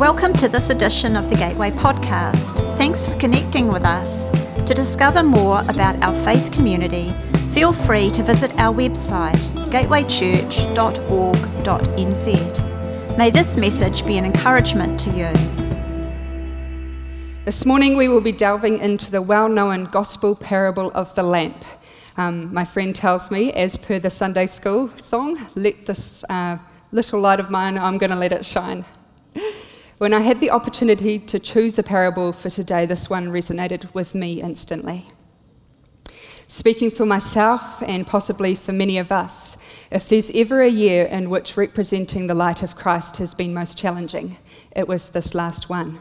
Welcome to this edition of the Gateway Podcast. Thanks for connecting with us. To discover more about our faith community, feel free to visit our website, gatewaychurch.org.nz. May this message be an encouragement to you. This morning we will be delving into the well known gospel parable of the lamp. Um, my friend tells me, as per the Sunday school song, let this uh, little light of mine, I'm going to let it shine. When I had the opportunity to choose a parable for today, this one resonated with me instantly. Speaking for myself and possibly for many of us, if there's ever a year in which representing the light of Christ has been most challenging, it was this last one.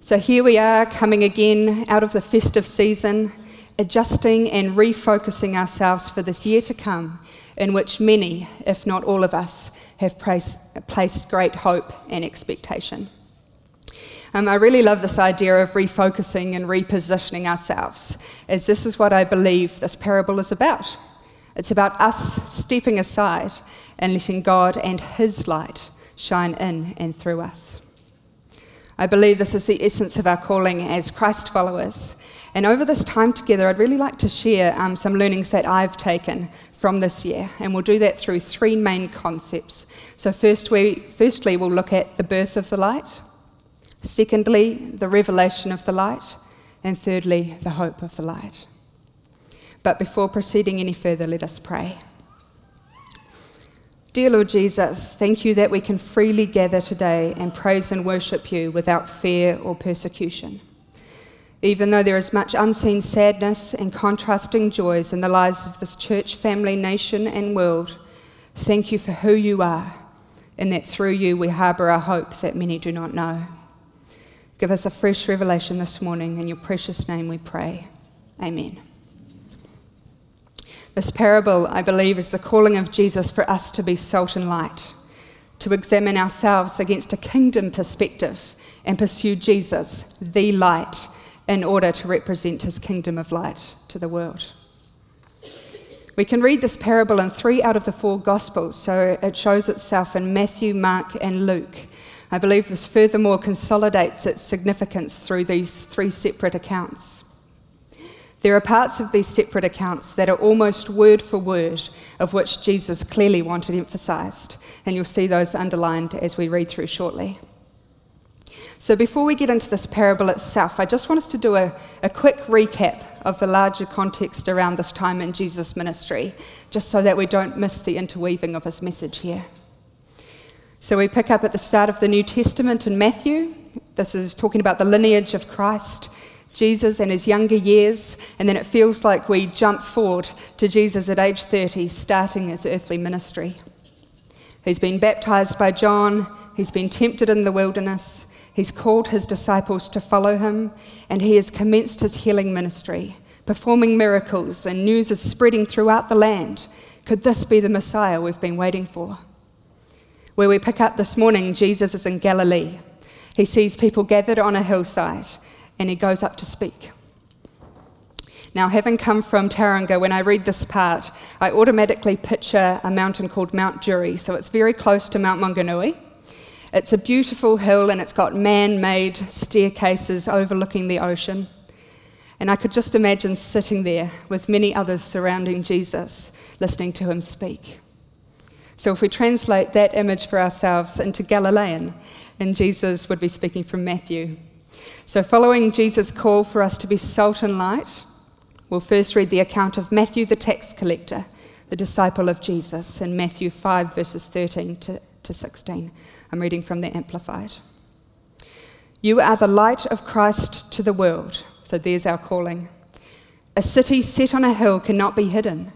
So here we are, coming again out of the festive season, adjusting and refocusing ourselves for this year to come, in which many, if not all of us, have placed great hope and expectation. Um, I really love this idea of refocusing and repositioning ourselves, as this is what I believe this parable is about. It's about us stepping aside and letting God and His light shine in and through us. I believe this is the essence of our calling as Christ followers. And over this time together, I'd really like to share um, some learnings that I've taken from this year, and we'll do that through three main concepts. So, first we, firstly, we'll look at the birth of the light, secondly, the revelation of the light, and thirdly, the hope of the light. But before proceeding any further, let us pray. Dear Lord Jesus, thank you that we can freely gather today and praise and worship you without fear or persecution. Even though there is much unseen sadness and contrasting joys in the lives of this church, family, nation, and world, thank you for who you are, and that through you we harbour a hope that many do not know. Give us a fresh revelation this morning. In your precious name we pray. Amen. This parable, I believe, is the calling of Jesus for us to be salt and light, to examine ourselves against a kingdom perspective and pursue Jesus, the light in order to represent his kingdom of light to the world. We can read this parable in three out of the four Gospels, so it shows itself in Matthew, Mark, and Luke. I believe this furthermore consolidates its significance through these three separate accounts. There are parts of these separate accounts that are almost word for word of which Jesus clearly wanted emphasized, and you'll see those underlined as we read through shortly. So, before we get into this parable itself, I just want us to do a, a quick recap of the larger context around this time in Jesus' ministry, just so that we don't miss the interweaving of his message here. So, we pick up at the start of the New Testament in Matthew. This is talking about the lineage of Christ, Jesus and his younger years, and then it feels like we jump forward to Jesus at age 30, starting his earthly ministry. He's been baptized by John, he's been tempted in the wilderness. He's called his disciples to follow him, and he has commenced his healing ministry, performing miracles, and news is spreading throughout the land. Could this be the Messiah we've been waiting for? Where we pick up this morning, Jesus is in Galilee. He sees people gathered on a hillside, and he goes up to speak. Now, having come from Tauranga, when I read this part, I automatically picture a mountain called Mount Drury. So it's very close to Mount Maunganui. It's a beautiful hill and it's got man made staircases overlooking the ocean. And I could just imagine sitting there with many others surrounding Jesus, listening to him speak. So, if we translate that image for ourselves into Galilean, and Jesus would be speaking from Matthew. So, following Jesus' call for us to be salt and light, we'll first read the account of Matthew the tax collector, the disciple of Jesus, in Matthew 5, verses 13 to, to 16. I'm reading from the Amplified. You are the light of Christ to the world. So there's our calling. A city set on a hill cannot be hidden.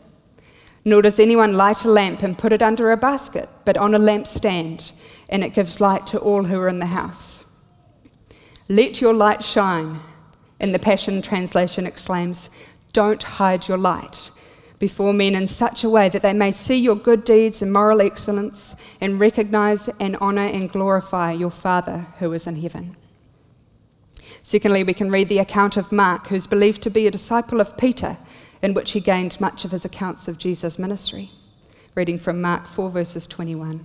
Nor does anyone light a lamp and put it under a basket, but on a lampstand, and it gives light to all who are in the house. Let your light shine. And the Passion Translation exclaims, Don't hide your light before men in such a way that they may see your good deeds and moral excellence and recognize and honor and glorify your Father who is in heaven. Secondly, we can read the account of Mark, who's believed to be a disciple of Peter, in which he gained much of his accounts of Jesus' ministry. Reading from Mark 4, verses 21.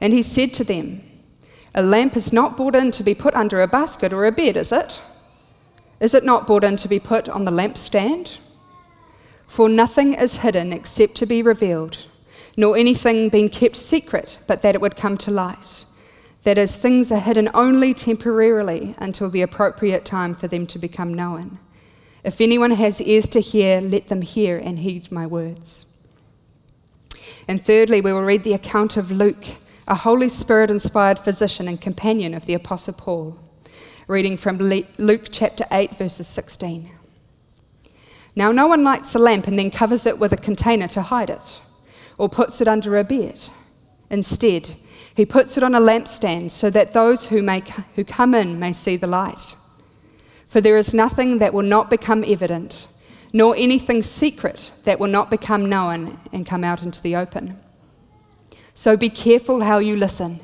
And he said to them, A lamp is not brought in to be put under a basket or a bed, is it? Is it not brought in to be put on the lampstand? For nothing is hidden except to be revealed, nor anything being kept secret, but that it would come to light. That is, things are hidden only temporarily until the appropriate time for them to become known. If anyone has ears to hear, let them hear and heed my words. And thirdly, we will read the account of Luke, a Holy Spirit inspired physician and companion of the Apostle Paul, reading from Luke chapter 8, verses 16. Now, no one lights a lamp and then covers it with a container to hide it, or puts it under a bed. Instead, he puts it on a lampstand so that those who, may, who come in may see the light. For there is nothing that will not become evident, nor anything secret that will not become known and come out into the open. So be careful how you listen.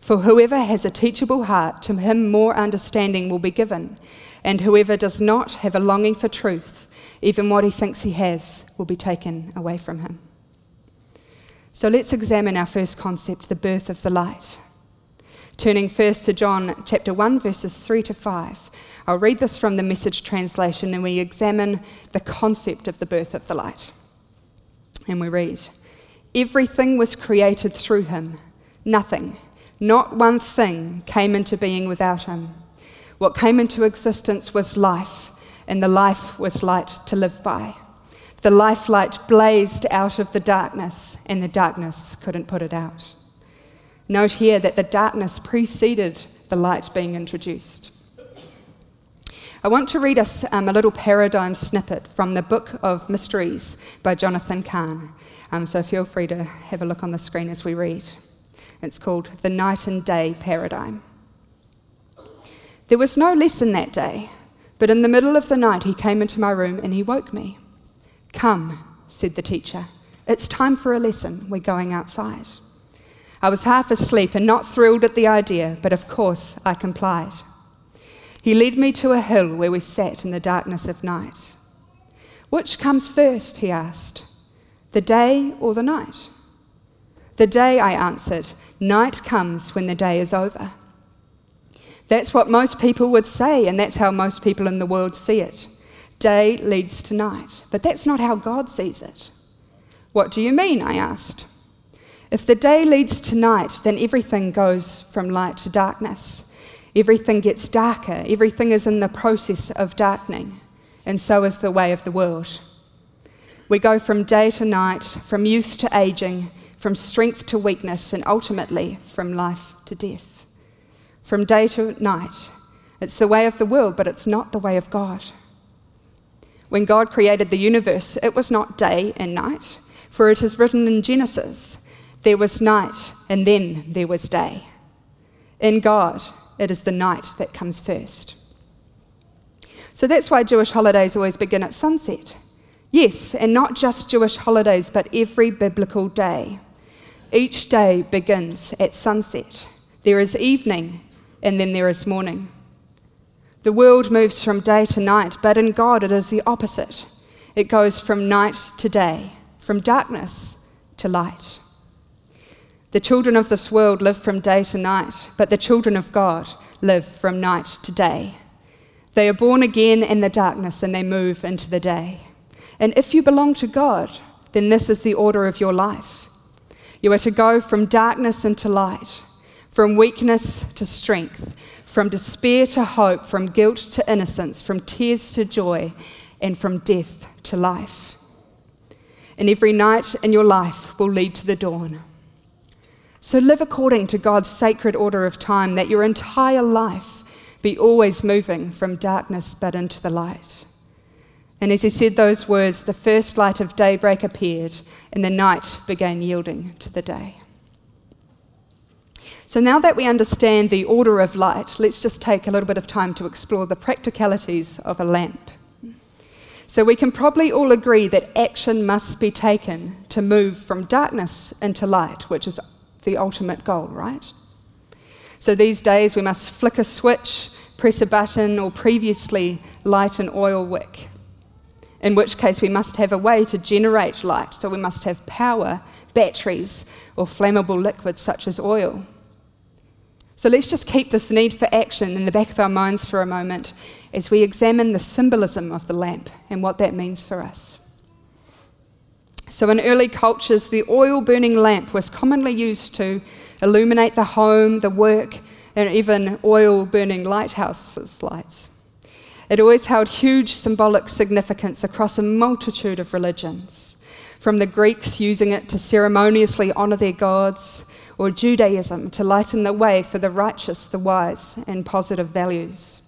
For whoever has a teachable heart, to him more understanding will be given, and whoever does not have a longing for truth, even what he thinks he has will be taken away from him. So let's examine our first concept, the birth of the light. Turning first to John chapter 1, verses 3 to 5. I'll read this from the message translation and we examine the concept of the birth of the light. And we read Everything was created through him, nothing, not one thing came into being without him. What came into existence was life and the life was light to live by. The life light blazed out of the darkness, and the darkness couldn't put it out. Note here that the darkness preceded the light being introduced. I want to read us um, a little paradigm snippet from the Book of Mysteries by Jonathan Cahn. Um, so feel free to have a look on the screen as we read. It's called The Night and Day Paradigm. There was no lesson that day. But in the middle of the night, he came into my room and he woke me. Come, said the teacher. It's time for a lesson. We're going outside. I was half asleep and not thrilled at the idea, but of course I complied. He led me to a hill where we sat in the darkness of night. Which comes first? he asked. The day or the night? The day, I answered. Night comes when the day is over. That's what most people would say, and that's how most people in the world see it. Day leads to night. But that's not how God sees it. What do you mean? I asked. If the day leads to night, then everything goes from light to darkness. Everything gets darker. Everything is in the process of darkening. And so is the way of the world. We go from day to night, from youth to aging, from strength to weakness, and ultimately from life to death from day to night. It's the way of the world, but it's not the way of God. When God created the universe, it was not day and night, for it is written in Genesis there was night and then there was day. In God, it is the night that comes first. So that's why Jewish holidays always begin at sunset. Yes, and not just Jewish holidays, but every biblical day. Each day begins at sunset. There is evening and then there is morning. The world moves from day to night, but in God it is the opposite. It goes from night to day, from darkness to light. The children of this world live from day to night, but the children of God live from night to day. They are born again in the darkness and they move into the day. And if you belong to God, then this is the order of your life. You are to go from darkness into light from weakness to strength, from despair to hope, from guilt to innocence, from tears to joy, and from death to life. And every night in your life will lead to the dawn. So live according to God's sacred order of time, that your entire life be always moving from darkness but into the light. And as he said those words, the first light of daybreak appeared, and the night began yielding to the day. So now that we understand the order of light, let's just take a little bit of time to explore the practicalities of a lamp. So we can probably all agree that action must be taken to move from darkness into light, which is the ultimate goal, right? So these days we must flick a switch, press a button, or previously light an oil wick. In which case we must have a way to generate light, so we must have power, batteries, or flammable liquids such as oil. So let's just keep this need for action in the back of our minds for a moment as we examine the symbolism of the lamp and what that means for us. So, in early cultures, the oil burning lamp was commonly used to illuminate the home, the work, and even oil burning lighthouses lights. It always held huge symbolic significance across a multitude of religions, from the Greeks using it to ceremoniously honour their gods, or Judaism to lighten the way for the righteous, the wise, and positive values.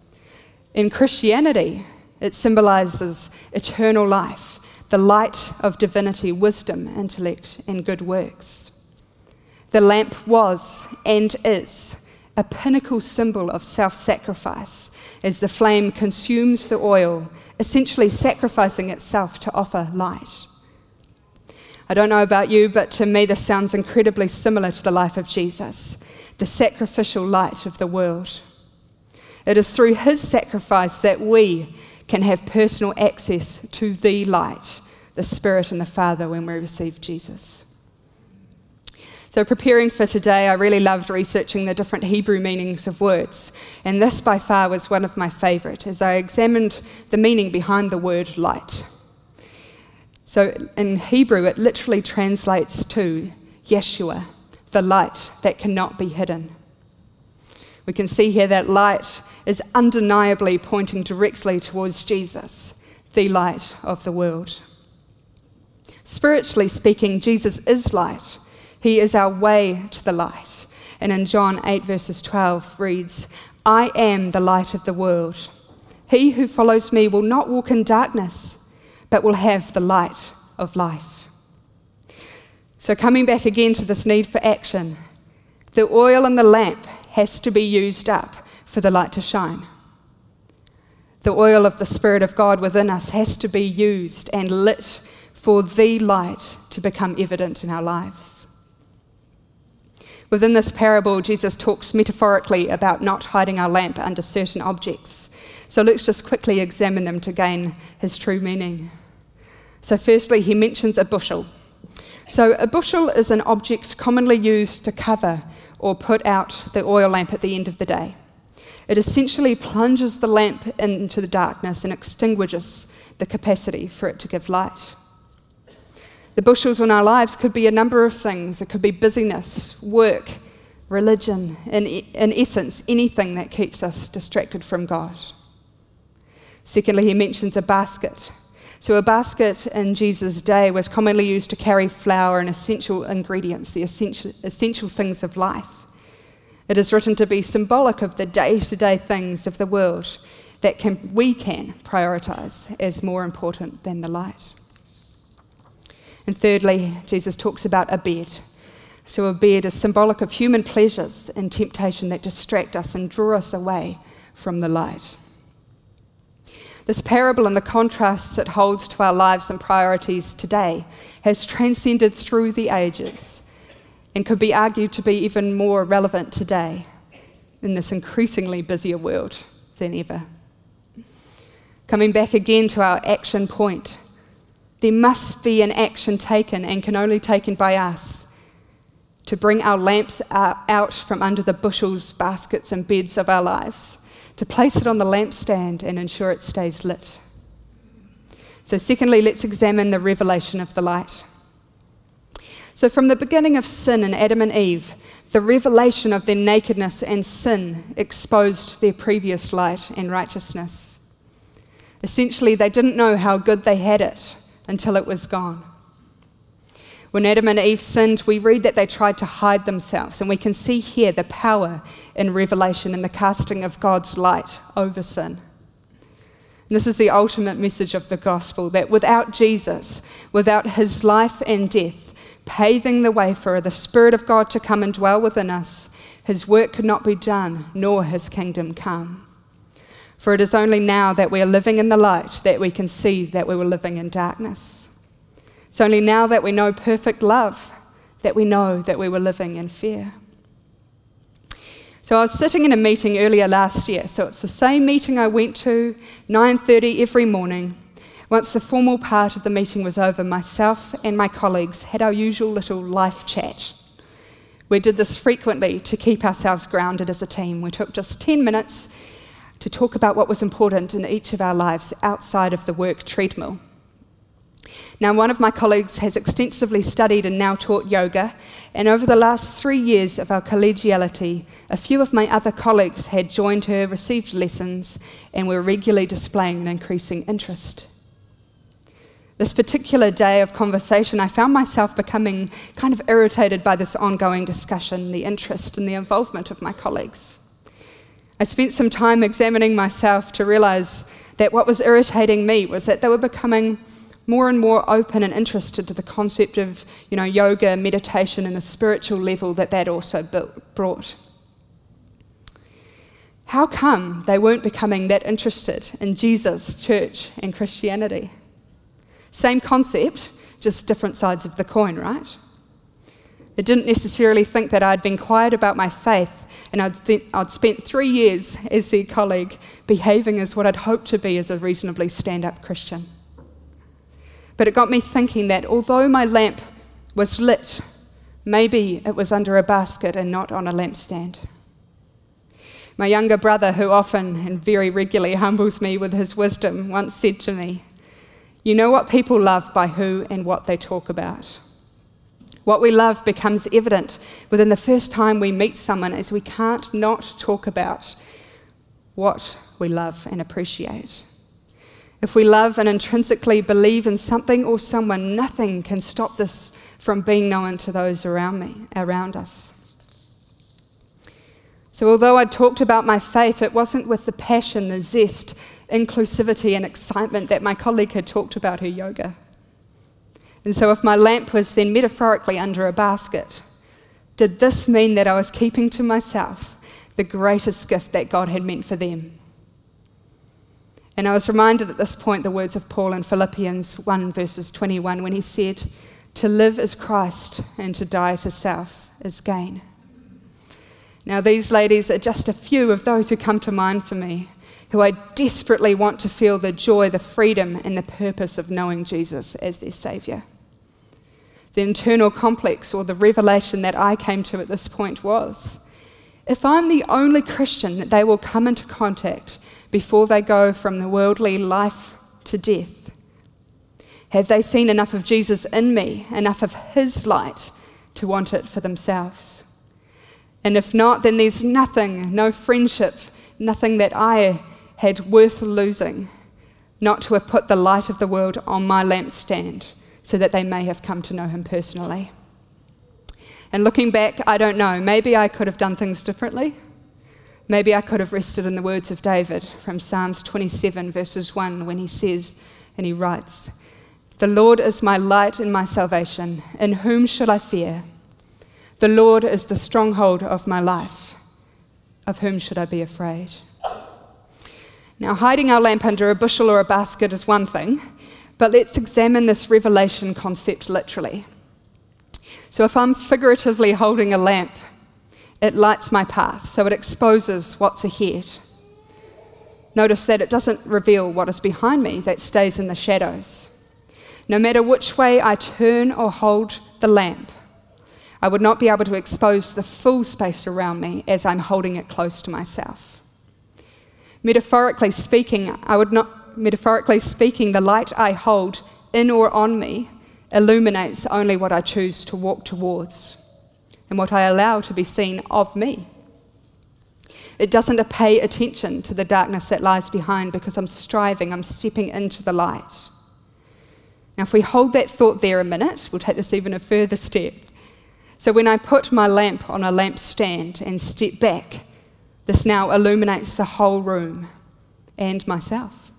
In Christianity, it symbolises eternal life, the light of divinity, wisdom, intellect, and good works. The lamp was and is a pinnacle symbol of self sacrifice as the flame consumes the oil, essentially sacrificing itself to offer light. I don't know about you, but to me, this sounds incredibly similar to the life of Jesus, the sacrificial light of the world. It is through his sacrifice that we can have personal access to the light, the Spirit and the Father, when we receive Jesus. So, preparing for today, I really loved researching the different Hebrew meanings of words, and this by far was one of my favourite as I examined the meaning behind the word light. So, in Hebrew, it literally translates to Yeshua, the light that cannot be hidden. We can see here that light is undeniably pointing directly towards Jesus, the light of the world. Spiritually speaking, Jesus is light he is our way to the light. And in John 8, verses 12, reads, I am the light of the world. He who follows me will not walk in darkness, but will have the light of life. So, coming back again to this need for action, the oil in the lamp has to be used up for the light to shine. The oil of the Spirit of God within us has to be used and lit for the light to become evident in our lives. Within this parable, Jesus talks metaphorically about not hiding our lamp under certain objects. So let's just quickly examine them to gain his true meaning. So, firstly, he mentions a bushel. So, a bushel is an object commonly used to cover or put out the oil lamp at the end of the day. It essentially plunges the lamp into the darkness and extinguishes the capacity for it to give light. The bushels in our lives could be a number of things. It could be busyness, work, religion, in, in essence, anything that keeps us distracted from God. Secondly, he mentions a basket. So, a basket in Jesus' day was commonly used to carry flour and essential ingredients, the essential, essential things of life. It is written to be symbolic of the day to day things of the world that can, we can prioritize as more important than the light. And thirdly, Jesus talks about a bed. So, a bed is symbolic of human pleasures and temptation that distract us and draw us away from the light. This parable and the contrasts it holds to our lives and priorities today has transcended through the ages and could be argued to be even more relevant today in this increasingly busier world than ever. Coming back again to our action point there must be an action taken and can only taken by us to bring our lamps uh, out from under the bushels, baskets, and beds of our lives, to place it on the lampstand and ensure it stays lit. So, secondly, let's examine the revelation of the light. So, from the beginning of sin in Adam and Eve, the revelation of their nakedness and sin exposed their previous light and righteousness. Essentially, they didn't know how good they had it until it was gone. When Adam and Eve sinned, we read that they tried to hide themselves, and we can see here the power in Revelation and the casting of God's light over sin. And this is the ultimate message of the gospel that without Jesus, without his life and death, paving the way for the Spirit of God to come and dwell within us, his work could not be done, nor his kingdom come. For it is only now that we are living in the light that we can see that we were living in darkness. It's only now that we know perfect love that we know that we were living in fear. So I was sitting in a meeting earlier last year. So it's the same meeting I went to 9:30 every morning. Once the formal part of the meeting was over, myself and my colleagues had our usual little life chat We did this frequently to keep ourselves grounded as a team. We took just 10 minutes to talk about what was important in each of our lives outside of the work treadmill. Now, one of my colleagues has extensively studied and now taught yoga, and over the last three years of our collegiality, a few of my other colleagues had joined her, received lessons, and were regularly displaying an increasing interest. This particular day of conversation, I found myself becoming kind of irritated by this ongoing discussion, the interest and the involvement of my colleagues. I spent some time examining myself to realize that what was irritating me was that they were becoming more and more open and interested to the concept of you know, yoga, meditation, and the spiritual level that that also built, brought. How come they weren't becoming that interested in Jesus, church, and Christianity? Same concept, just different sides of the coin, right? They didn't necessarily think that I'd been quiet about my faith and I'd, th- I'd spent three years as their colleague behaving as what I'd hoped to be as a reasonably stand up Christian. But it got me thinking that although my lamp was lit, maybe it was under a basket and not on a lampstand. My younger brother, who often and very regularly humbles me with his wisdom, once said to me, you know what people love by who and what they talk about. What we love becomes evident within the first time we meet someone as we can't not talk about what we love and appreciate. If we love and intrinsically believe in something or someone, nothing can stop this from being known to those around me, around us. So, although I talked about my faith, it wasn't with the passion, the zest, inclusivity, and excitement that my colleague had talked about her yoga. And so, if my lamp was then metaphorically under a basket, did this mean that I was keeping to myself the greatest gift that God had meant for them? And I was reminded at this point the words of Paul in Philippians 1, verses 21, when he said, To live is Christ, and to die to self is gain. Now, these ladies are just a few of those who come to mind for me, who I desperately want to feel the joy, the freedom, and the purpose of knowing Jesus as their Saviour. The internal complex or the revelation that I came to at this point was if I'm the only Christian that they will come into contact before they go from the worldly life to death, have they seen enough of Jesus in me, enough of His light to want it for themselves? And if not, then there's nothing, no friendship, nothing that I had worth losing, not to have put the light of the world on my lampstand so that they may have come to know him personally. And looking back, I don't know, maybe I could have done things differently. Maybe I could have rested in the words of David from Psalms 27, verses 1, when he says, and he writes, The Lord is my light and my salvation. In whom shall I fear? The Lord is the stronghold of my life. Of whom should I be afraid? Now, hiding our lamp under a bushel or a basket is one thing, but let's examine this revelation concept literally. So, if I'm figuratively holding a lamp, it lights my path, so it exposes what's ahead. Notice that it doesn't reveal what is behind me, that stays in the shadows. No matter which way I turn or hold the lamp, I would not be able to expose the full space around me as I'm holding it close to myself. Metaphorically speaking, I would not, metaphorically speaking, the light I hold in or on me illuminates only what I choose to walk towards and what I allow to be seen of me. It doesn't pay attention to the darkness that lies behind because I'm striving, I'm stepping into the light. Now, if we hold that thought there a minute, we'll take this even a further step. So when I put my lamp on a lampstand and step back, this now illuminates the whole room and myself.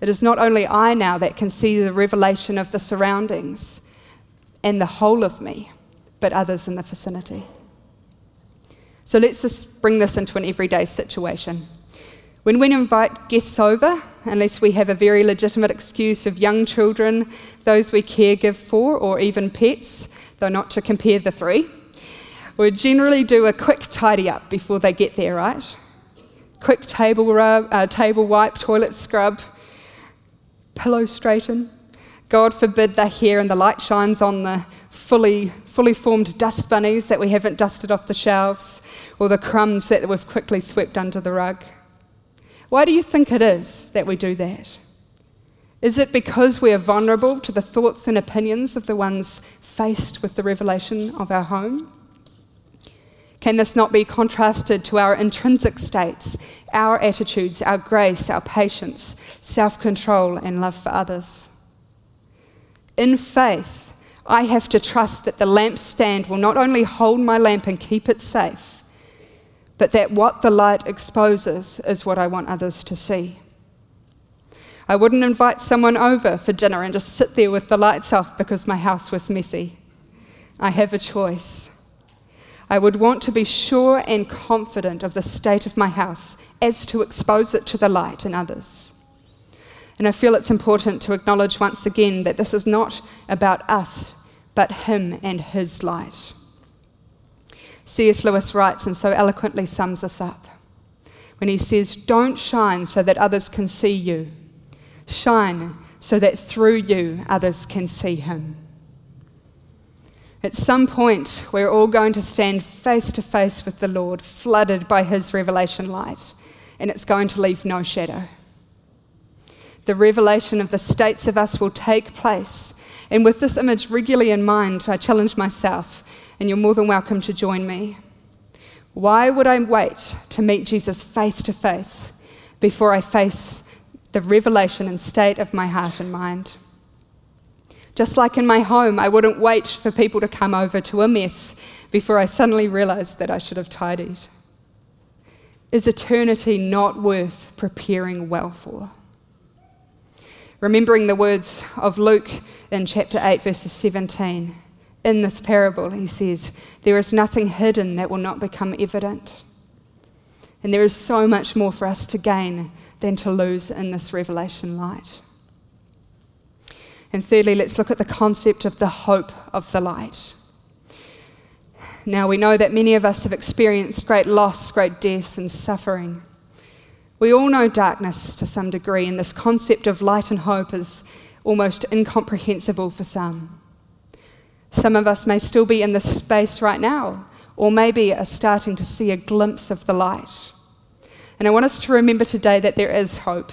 It is not only I now that can see the revelation of the surroundings and the whole of me, but others in the vicinity. So let's just bring this into an everyday situation. When we invite guests over, unless we have a very legitimate excuse of young children, those we caregive for, or even pets, though not to compare the three, we generally do a quick tidy up before they get there, right? Quick table rub, uh, table wipe, toilet scrub, pillow straighten. God forbid they're here and the light shines on the fully, fully formed dust bunnies that we haven't dusted off the shelves, or the crumbs that we've quickly swept under the rug. Why do you think it is that we do that? Is it because we are vulnerable to the thoughts and opinions of the ones faced with the revelation of our home? Can this not be contrasted to our intrinsic states, our attitudes, our grace, our patience, self control, and love for others? In faith, I have to trust that the lampstand will not only hold my lamp and keep it safe, but that what the light exposes is what I want others to see. I wouldn't invite someone over for dinner and just sit there with the lights off because my house was messy. I have a choice. I would want to be sure and confident of the state of my house as to expose it to the light and others. And I feel it's important to acknowledge once again that this is not about us, but Him and His light. C.S. Lewis writes and so eloquently sums this up when he says, Don't shine so that others can see you, shine so that through you others can see Him. At some point, we're all going to stand face to face with the Lord, flooded by His revelation light, and it's going to leave no shadow the revelation of the states of us will take place. And with this image regularly in mind, I challenge myself, and you're more than welcome to join me. Why would I wait to meet Jesus face to face before I face the revelation and state of my heart and mind? Just like in my home, I wouldn't wait for people to come over to a mess before I suddenly realized that I should have tidied. Is eternity not worth preparing well for? remembering the words of Luke in chapter 8, verses 17. In this parable, he says, There is nothing hidden that will not become evident. And there is so much more for us to gain than to lose in this revelation light. And thirdly, let's look at the concept of the hope of the light. Now, we know that many of us have experienced great loss, great death, and suffering. We all know darkness to some degree, and this concept of light and hope is almost incomprehensible for some. Some of us may still be in this space right now, or maybe are starting to see a glimpse of the light. And I want us to remember today that there is hope,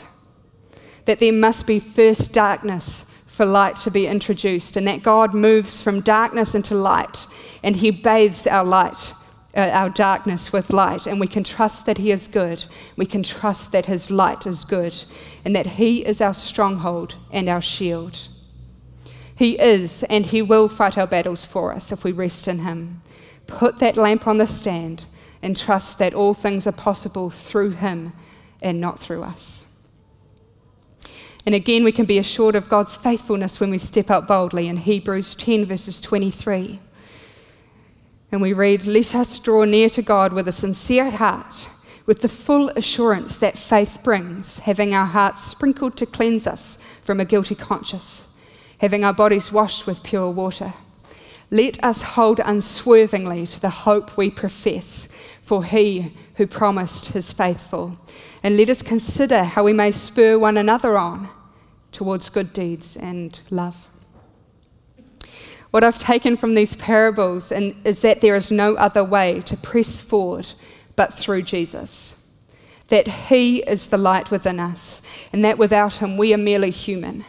that there must be first darkness for light to be introduced, and that God moves from darkness into light, and He bathes our light uh, our darkness with light, and we can trust that He is good. We can trust that His light is good, and that He is our stronghold and our shield. He is, and He will fight our battles for us if we rest in Him. Put that lamp on the stand and trust that all things are possible through Him and not through us. And again, we can be assured of God's faithfulness when we step out boldly in Hebrews 10, verses 23. And we read, Let us draw near to God with a sincere heart, with the full assurance that faith brings, having our hearts sprinkled to cleanse us from a guilty conscience, having our bodies washed with pure water. Let us hold unswervingly to the hope we profess, for he who promised is faithful. And let us consider how we may spur one another on towards good deeds and love. What I've taken from these parables is that there is no other way to press forward but through Jesus. That He is the light within us, and that without Him we are merely human.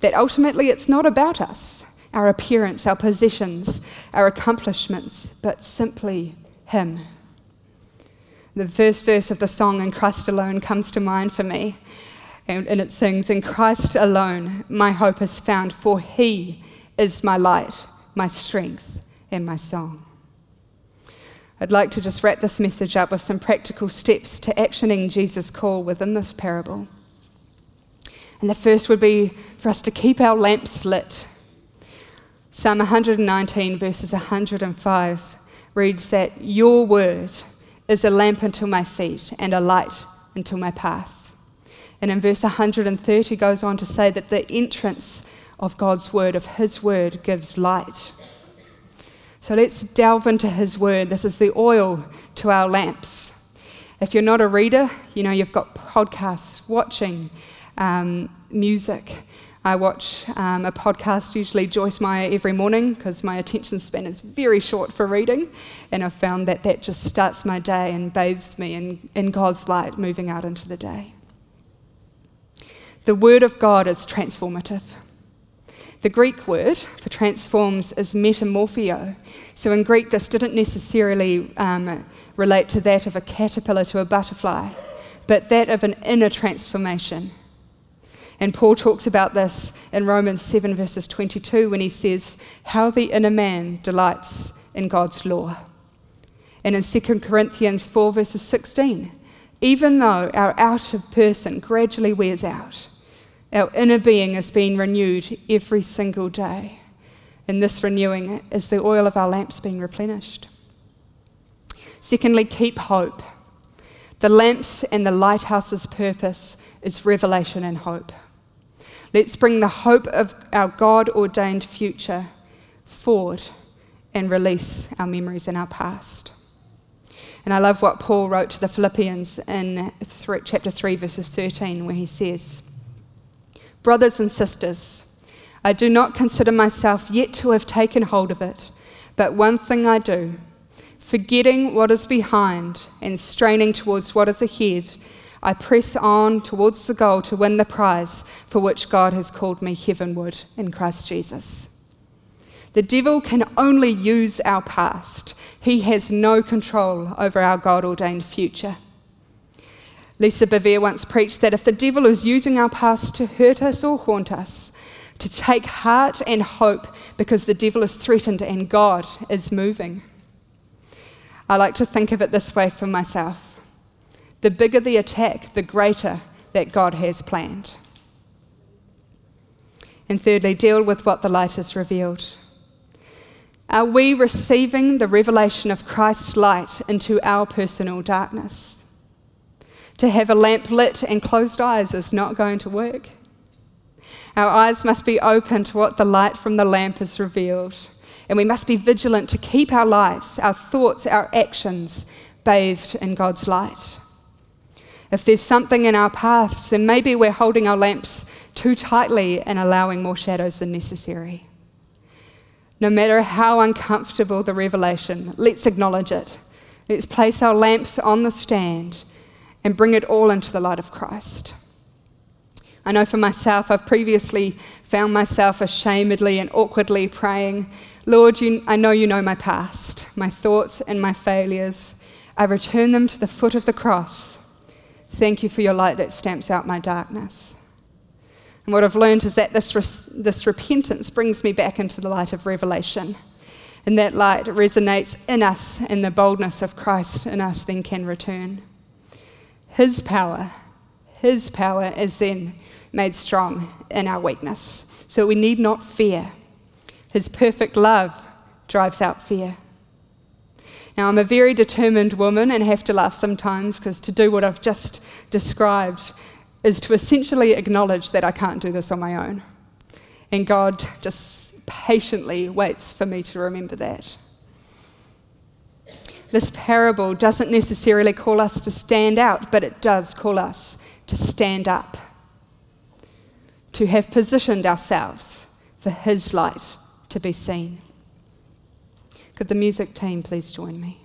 That ultimately it's not about us, our appearance, our possessions, our accomplishments, but simply Him. The first verse of the song, In Christ Alone, comes to mind for me. And, and it sings, In Christ alone my hope is found, for He is my light, my strength, and my song. I'd like to just wrap this message up with some practical steps to actioning Jesus' call within this parable. And the first would be for us to keep our lamps lit. Psalm 119, verses 105, reads that Your word is a lamp unto my feet and a light unto my path. And in verse 130 goes on to say that the entrance of God's word, of His word, gives light. So let's delve into His word. This is the oil to our lamps. If you're not a reader, you know, you've got podcasts, watching, um, music. I watch um, a podcast, usually Joyce Meyer, every morning because my attention span is very short for reading. And I've found that that just starts my day and bathes me in, in God's light moving out into the day. The Word of God is transformative. The Greek word for transforms is metamorphio. So in Greek, this didn't necessarily um, relate to that of a caterpillar to a butterfly, but that of an inner transformation. And Paul talks about this in Romans 7, verses 22, when he says, How the inner man delights in God's law. And in 2 Corinthians 4, verses 16, even though our outer person gradually wears out, our inner being is being renewed every single day. And this renewing is the oil of our lamps being replenished. Secondly, keep hope. The lamps and the lighthouse's purpose is revelation and hope. Let's bring the hope of our God ordained future forward and release our memories in our past. And I love what Paul wrote to the Philippians in chapter 3, verses 13, where he says, Brothers and sisters, I do not consider myself yet to have taken hold of it, but one thing I do, forgetting what is behind and straining towards what is ahead. I press on towards the goal to win the prize for which God has called me heavenward in Christ Jesus. The devil can only use our past, he has no control over our God ordained future. Lisa Bevere once preached that if the devil is using our past to hurt us or haunt us, to take heart and hope because the devil is threatened and God is moving. I like to think of it this way for myself the bigger the attack, the greater that God has planned. And thirdly, deal with what the light has revealed. Are we receiving the revelation of Christ's light into our personal darkness? To have a lamp lit and closed eyes is not going to work. Our eyes must be open to what the light from the lamp has revealed, and we must be vigilant to keep our lives, our thoughts, our actions bathed in God's light. If there's something in our paths, then maybe we're holding our lamps too tightly and allowing more shadows than necessary. No matter how uncomfortable the revelation, let's acknowledge it. Let's place our lamps on the stand and bring it all into the light of Christ. I know for myself, I've previously found myself ashamedly and awkwardly praying, Lord, you, I know you know my past, my thoughts and my failures. I return them to the foot of the cross Thank you for your light that stamps out my darkness. And what I've learned is that this, this repentance brings me back into the light of revelation. And that light resonates in us, and the boldness of Christ in us then can return. His power, His power is then made strong in our weakness. So we need not fear. His perfect love drives out fear. Now, I'm a very determined woman and have to laugh sometimes because to do what I've just described is to essentially acknowledge that I can't do this on my own. And God just patiently waits for me to remember that. This parable doesn't necessarily call us to stand out, but it does call us to stand up, to have positioned ourselves for His light to be seen. Could the music team please join me?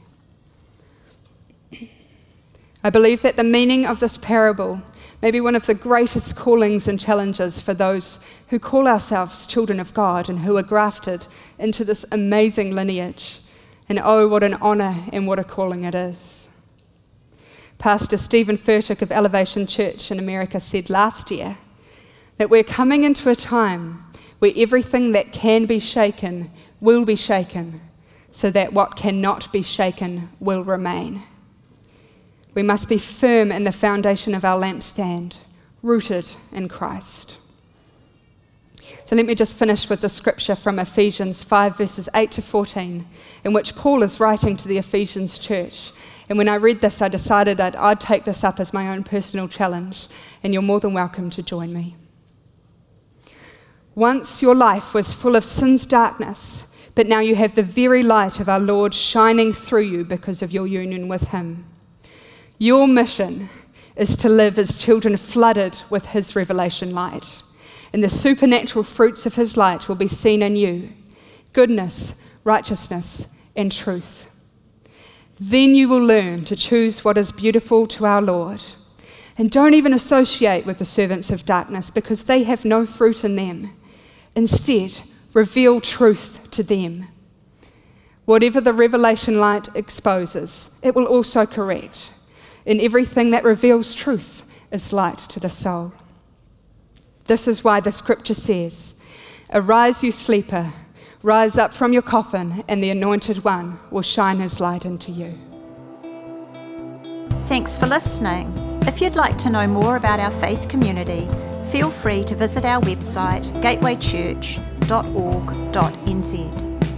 I believe that the meaning of this parable may be one of the greatest callings and challenges for those who call ourselves children of God and who are grafted into this amazing lineage. And oh, what an honour and what a calling it is. Pastor Steven Furtick of Elevation Church in America said last year that we're coming into a time where everything that can be shaken will be shaken so that what cannot be shaken will remain. We must be firm in the foundation of our lampstand, rooted in Christ. So let me just finish with the scripture from Ephesians 5, verses 8 to 14, in which Paul is writing to the Ephesians church. And when I read this, I decided that I'd take this up as my own personal challenge, and you're more than welcome to join me. Once your life was full of sin's darkness, but now you have the very light of our Lord shining through you because of your union with Him. Your mission is to live as children flooded with His revelation light. And the supernatural fruits of his light will be seen in you goodness, righteousness, and truth. Then you will learn to choose what is beautiful to our Lord. And don't even associate with the servants of darkness because they have no fruit in them. Instead, reveal truth to them. Whatever the revelation light exposes, it will also correct. In everything that reveals truth is light to the soul. This is why the scripture says, Arise, you sleeper, rise up from your coffin, and the anointed one will shine his light into you. Thanks for listening. If you'd like to know more about our faith community, feel free to visit our website gatewaychurch.org.nz.